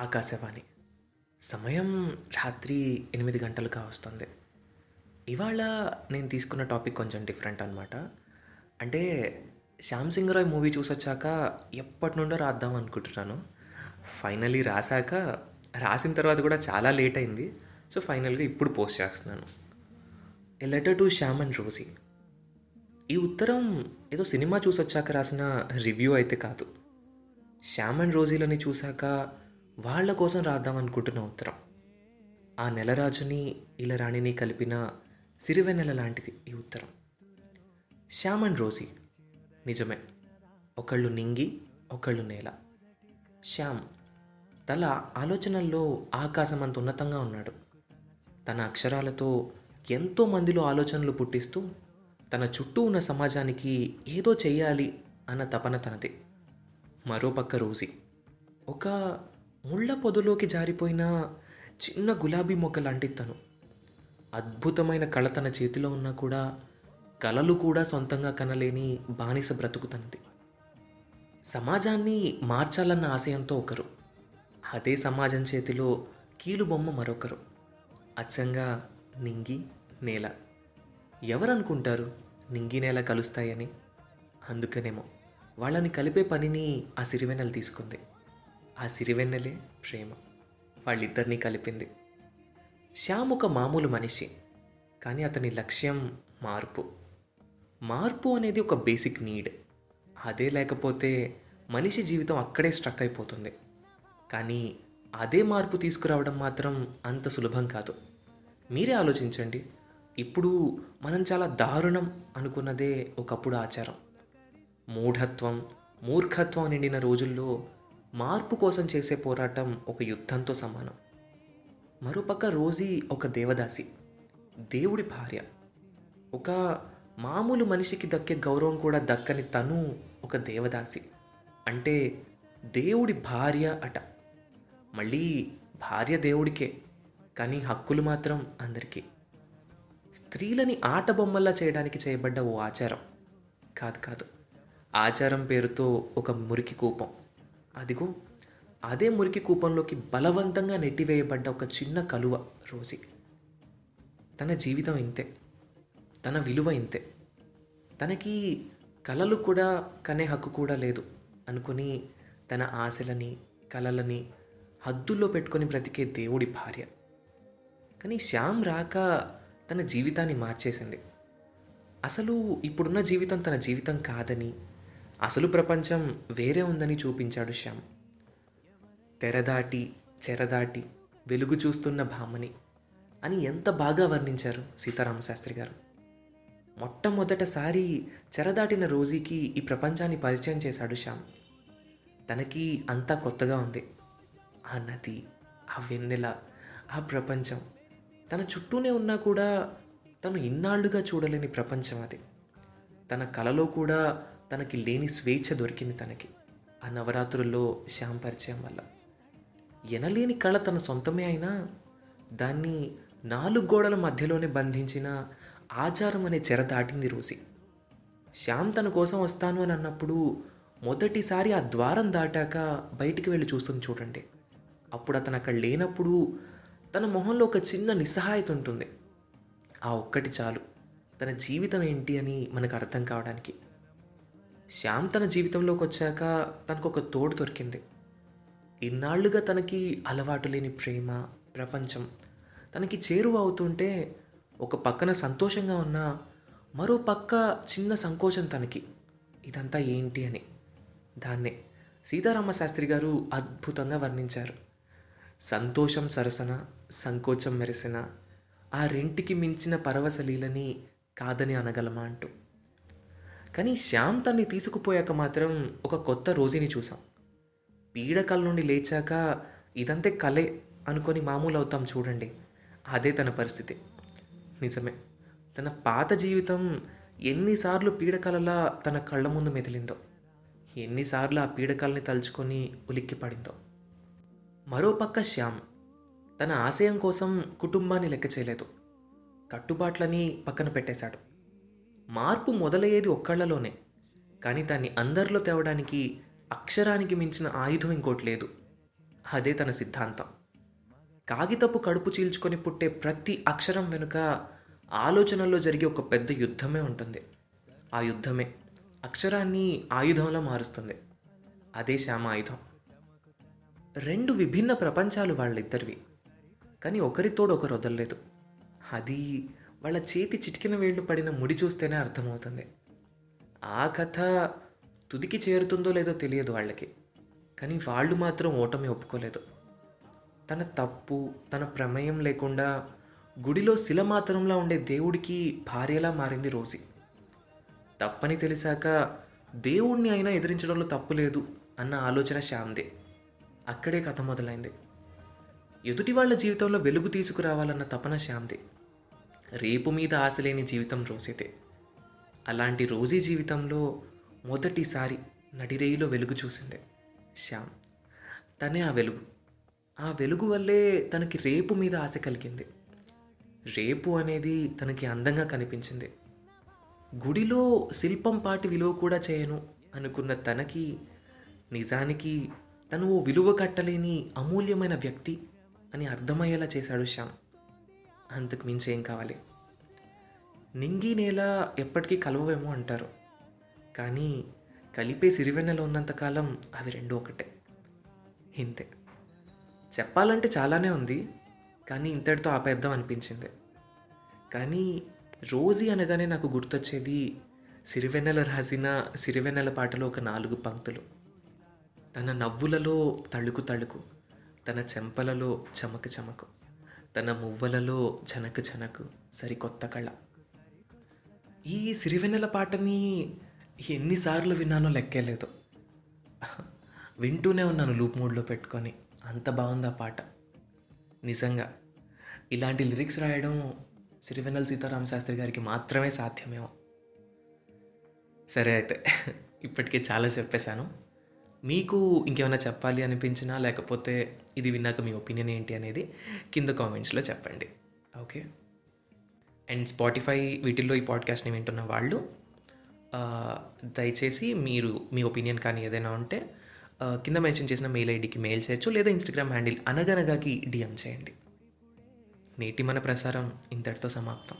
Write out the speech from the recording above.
ఆకాశవాణి. సమయం రాత్రి ఎనిమిది గంటలు వస్తుంది. ఇవాళ నేను తీసుకున్న టాపిక్ కొంచెం డిఫరెంట్ అనమాట అంటే శ్యామ్ సింగ్ రాయ్ మూవీ చూసొచ్చాక ఎప్పటి నుండో రాద్దాం అనుకుంటున్నాను. ఫైనలీ రాశాక రాసిన తర్వాత కూడా చాలా లేట్ అయింది. సో ఫైనల్గా ఇప్పుడు పోస్ట్ చేస్తున్నాను. A letter to Shyam and Rosie ఈ ఉత్తరం ఏదో సినిమా చూసొచ్చాక రాసిన రివ్యూ అయితే కాదు. శ్యామ్ అండ్ రోజీలని చూశాక వాళ్ళ కోసం రాద్దాం అనుకుంటున్న ఉత్తరం. ఆ నెలరాజుని ఇలరాణిని కలిపిన సిరివెన్నెల లాంటిది ఈ ఉత్తరం. Shyam and Rosie. నిజమే. ఒకళ్ళు నింగి ఒకళ్ళు నేల. శ్యామ్ తల ఆలోచనల్లో ఆకాశం అంత ఉన్నతంగా ఉన్నాడు. తన అక్షరాలతో ఎంతో మందిలో ఆలోచనలు పుట్టిస్తూ తన చుట్టూ ఉన్న సమాజానికి ఏదో చెయ్యాలి అన్న తపన తనది. మరోపక్క రోజీ. ఒక ముళ్ళ పొదలోకి జారిపోయిన చిన్న గులాబీ మొక్క లాంటి తను అద్భుతమైన కళ తన చేతిలో ఉన్నా కూడా కళలు కూడా సొంతంగా కనలేని బానిస బ్రతుకుతున్నది సమాజాన్ని మార్చాలన్న ఆశయంతో ఒకరు. అదే సమాజం చేతిలో కీలుబొమ్మ మరొకరు. అచ్చంగా నింగి నేల. ఎవరనుకుంటారు నింగి నేల కలుస్తాయని? అందుకనేమో. వాళ్ళని కలిపే పనిని ఆ సిరివెనలు తీసుకుంది. ఆ సిరివెన్నెలే ప్రేమ. వాళ్ళిద్దరినీ కలిపింది. శ్యామ్ ఒక మామూలు మనిషి కానీ అతని లక్ష్యం మార్పు. మార్పు అనేది ఒక బేసిక్ నీడ్. అదే లేకపోతే మనిషి జీవితం అక్కడే స్ట్రక్ అయిపోతుంది. కానీ అదే మార్పు తీసుకురావడం మాత్రం అంత సులభం కాదు. మీరే ఆలోచించండి. ఇప్పుడు మనం చాలా దారుణం అనుకున్నదే ఒకప్పుడు ఆచారం. మూఢత్వం మూర్ఖత్వం నిండిన రోజుల్లో మార్పు కోసం చేసే పోరాటం ఒక యుద్ధంతో సమానం. మరోపక్క రోజీ ఒక దేవదాసి దేవుడి భార్య. ఒక మామూలు మనిషికి దక్కే గౌరవం కూడా దక్కని తను ఒక దేవదాసి. అంటే దేవుడి భార్య అట. మళ్ళీ భార్య దేవుడికే కానీ హక్కులు మాత్రం అందరికీ. స్త్రీలని ఆట బొమ్మల్లా చేయడానికి చేయబడ్డ ఓ ఆచారం. కాదు కాదు ఆచారం పేరుతో ఒక మురికి కూపం. అదిగో అదే మురికి కూపంలోకి బలవంతంగా నెట్టివేయబడ్డ ఒక చిన్న కలువ రోజీ తన జీవితం ఇంతే తన విలువ ఇంతే. తనకి కలలు కూడా కనే హక్కు కూడా లేదు అనుకుని తన ఆశలని కలలని హద్దుల్లో పెట్టుకొని బ్రతికే దేవుడి భార్య. కానీ శ్యామ్ రాక తన జీవితాన్ని మార్చేసింది. అసలు ఇప్పుడున్న జీవితం తన జీవితం కాదని అసలు ప్రపంచం వేరే ఉందని చూపించాడు శ్యామ్. తెరదాటి చెరదాటి వెలుగు చూస్తున్న భామని అని ఎంత బాగా వర్ణించారు సీతారామశాస్త్రి గారు. మొట్టమొదటసారి చెరదాటిన రోజీకి ఈ ప్రపంచాన్ని పరిచయం చేశాడు శ్యామ్. తనకి అంతా కొత్తగా ఉంది. ఆ నది ఆ వెన్నెల ఆ ప్రపంచం. తన చుట్టూనే ఉన్నా కూడా తను ఇన్నాళ్ళుగా చూడలేని ప్రపంచం అది. తన కలలో కూడా తనకి లేని స్వేచ్ఛ దొరికింది తనకి. ఆ నవరాత్రుల్లో శ్యామ్ పరిచయం వల్ల. ఎనలేని కళ తన సొంతమే అయినా దాన్ని నాలుగు గోడల మధ్యలోనే బంధించిన ఆచారం అనే చెర దాటింది రోజీ శ్యామ్ తన కోసం వస్తాను అని అన్నప్పుడు మొదటిసారి ఆ ద్వారం దాటాక బయటికి వెళ్ళి చూస్తుంది చూడండి. అప్పుడు అతను అక్కడ లేనప్పుడు తన మొహంలో ఒక చిన్న నిస్సహాయత ఉంటుంది. ఆ ఒక్కటి చాలు. తన జీవితం ఏంటి అని మనకు అర్థం కావడానికి. శ్యామ్ తన జీవితంలోకి వచ్చాక తనకు ఒక తోడు దొరికింది. ఇన్నాళ్ళుగా తనకి అలవాటు లేని ప్రేమ ప్రపంచం తనకి చేరువ అవుతుంటే ఒక పక్కన సంతోషంగా ఉన్న మరో పక్క చిన్న సంకోచం తనకి. ఇదంతా ఏంటి అని దాన్నే సీతారామ శాస్త్రి గారు అద్భుతంగా వర్ణించారు. సంతోషం సరసన సంకోచం మెరిసిన ఆ రెంటికి మించిన పరవశలీలని కాదని అనగలమా అంటూ. కానీ శ్యామ్ తన్ని తీసుకుపోయాక మాత్రం ఒక కొత్త రోజుని చూసాం పీడకల నుండి లేచాక ఇదంతే కలే అనుకొని మామూలు అవుతాం చూడండి. అదే తన పరిస్థితి. నిజమే. తన పాత జీవితం ఎన్నిసార్లు పీడకలలా తన కళ్ళ ముందు మెదిలిందో. ఎన్నిసార్లు ఆ పీడకల్ని తలుచుకొని ఉలిక్కి పడిందో మరోపక్క శ్యామ్ తన ఆశయం కోసం కుటుంబాన్ని లెక్క చేయలేదు కట్టుబాట్లని పక్కన పెట్టేశాడు. మార్పు మొదలయ్యేది ఒక్కళ్ళలోనే కానీ దాన్ని అందరిలో తేవడానికి అక్షరానికి మించిన ఆయుధం ఇంకోటి లేదు. అదే తన సిద్ధాంతం. కాగితపు కడుపు చీల్చుకొని పుట్టే ప్రతి అక్షరం వెనుక ఆలోచనల్లో జరిగే ఒక పెద్ద యుద్ధమే ఉంటుంది. ఆ యుద్ధమే అక్షరాన్ని ఆయుధంలా మారుస్తుంది. అదే శ్యామ ఆయుధం. రెండు విభిన్న ప్రపంచాలు వాళ్ళిద్దరివి. కానీ ఒకరితోడు ఒకరు వదలలేదు. అది వాళ్ళ చేతి చిటికిన వేళ్ళు పడిన ముడి చూస్తేనే అర్థమవుతుంది. ఆ కథ తుదికి చేరుతుందో లేదో తెలియదు వాళ్ళకి. కానీ వాళ్ళు మాత్రం ఓటమి ఒప్పుకోలేదు. తన తప్పు తన ప్రమేయం లేకుండా గుడిలో శిల మాత్రంలా ఉండే దేవుడికి భార్యలా మారింది రోజీ. తప్పని తెలిసాక దేవుణ్ణి అయినా ఎదిరించడంలో తప్పు లేదు అన్న ఆలోచన శాందే అక్కడే కథ మొదలైంది. ఎదుటి వాళ్ళ జీవితంలో వెలుగు తీసుకురావాలన్న తపన శాందే రేపు మీద ఆశ లేని జీవితం రోజీదే అలాంటి రోజీ జీవితంలో మొదటిసారి నడిరేయిలో వెలుగు చూసింది శ్యామ్. తనే ఆ వెలుగు. ఆ వెలుగు వల్లే తనకి రేపు మీద ఆశ కలిగింది. రేపు అనేది తనకి అందంగా కనిపించింది. గుడిలో శిల్పం పాటి విలువ కూడా చేయను అనుకున్న తనకి నిజానికి తను ఓ విలువ కట్టలేని అమూల్యమైన వ్యక్తి అని అర్థమయ్యేలా చేశాడు శ్యామ్. అంతకు మించి ఏం కావాలి. నింగి నేల ఎప్పటికీ కలవవేమో అంటారు. కానీ కలిపే సిరివెన్నెలు ఉన్నంతకాలం అవి రెండు ఒకటే. ఇంతే. చెప్పాలంటే చాలానే ఉంది కానీ ఇంతటితో ఆపేద్దాం అనిపించింది. కానీ రోజీ అనగానే నాకు గుర్తొచ్చేది సిరివెన్నెల రాసిన సిరివెన్నెల పాటలో ఒక నాలుగు పంక్తులు. తన నవ్వులలో తళుకు తళుకు తన చెంపలలో చమకు చమకు. తన మువ్వలలో జనకు జనకు సరికొత్త కళ. ఈ సిరివెన్నెల పాటని ఎన్నిసార్లు విన్నానో లెక్కేలేదు వింటూనే ఉన్నాను లూప్ మూడ్లో పెట్టుకొని. అంత బాగుంది ఆ పాట. నిజంగా. ఇలాంటి లిరిక్స్ రాయడం సిరివెన్నెల సీతారామ శాస్త్రి గారికి మాత్రమే సాధ్యమేమో. సరే అయితే ఇప్పటికే చాలా చెప్పేశాను. మీకు ఇంకేమైనా చెప్పాలి అనిపించినా లేకపోతే ఇది విన్నాక మీ ఒపీనియన్ ఏంటి అనేది కింద కామెంట్స్లో చెప్పండి. ఓకే? అండ్ స్పాటిఫై వీటిల్లో ఈ పాడ్కాస్ట్ని వింటున్న వాళ్ళు దయచేసి మీరు మీ ఒపీనియన్ కానీ ఏదైనా ఉంటే కింద మెన్షన్ చేసిన మెయిల్ ఐడికి మెయిల్ చేయొచ్చు లేదా ఇన్స్టాగ్రామ్ హ్యాండిల్ అనగనగాకి డిఎం చేయండి. నేటి మన ప్రసారం ఇంతటితో సమాప్తం.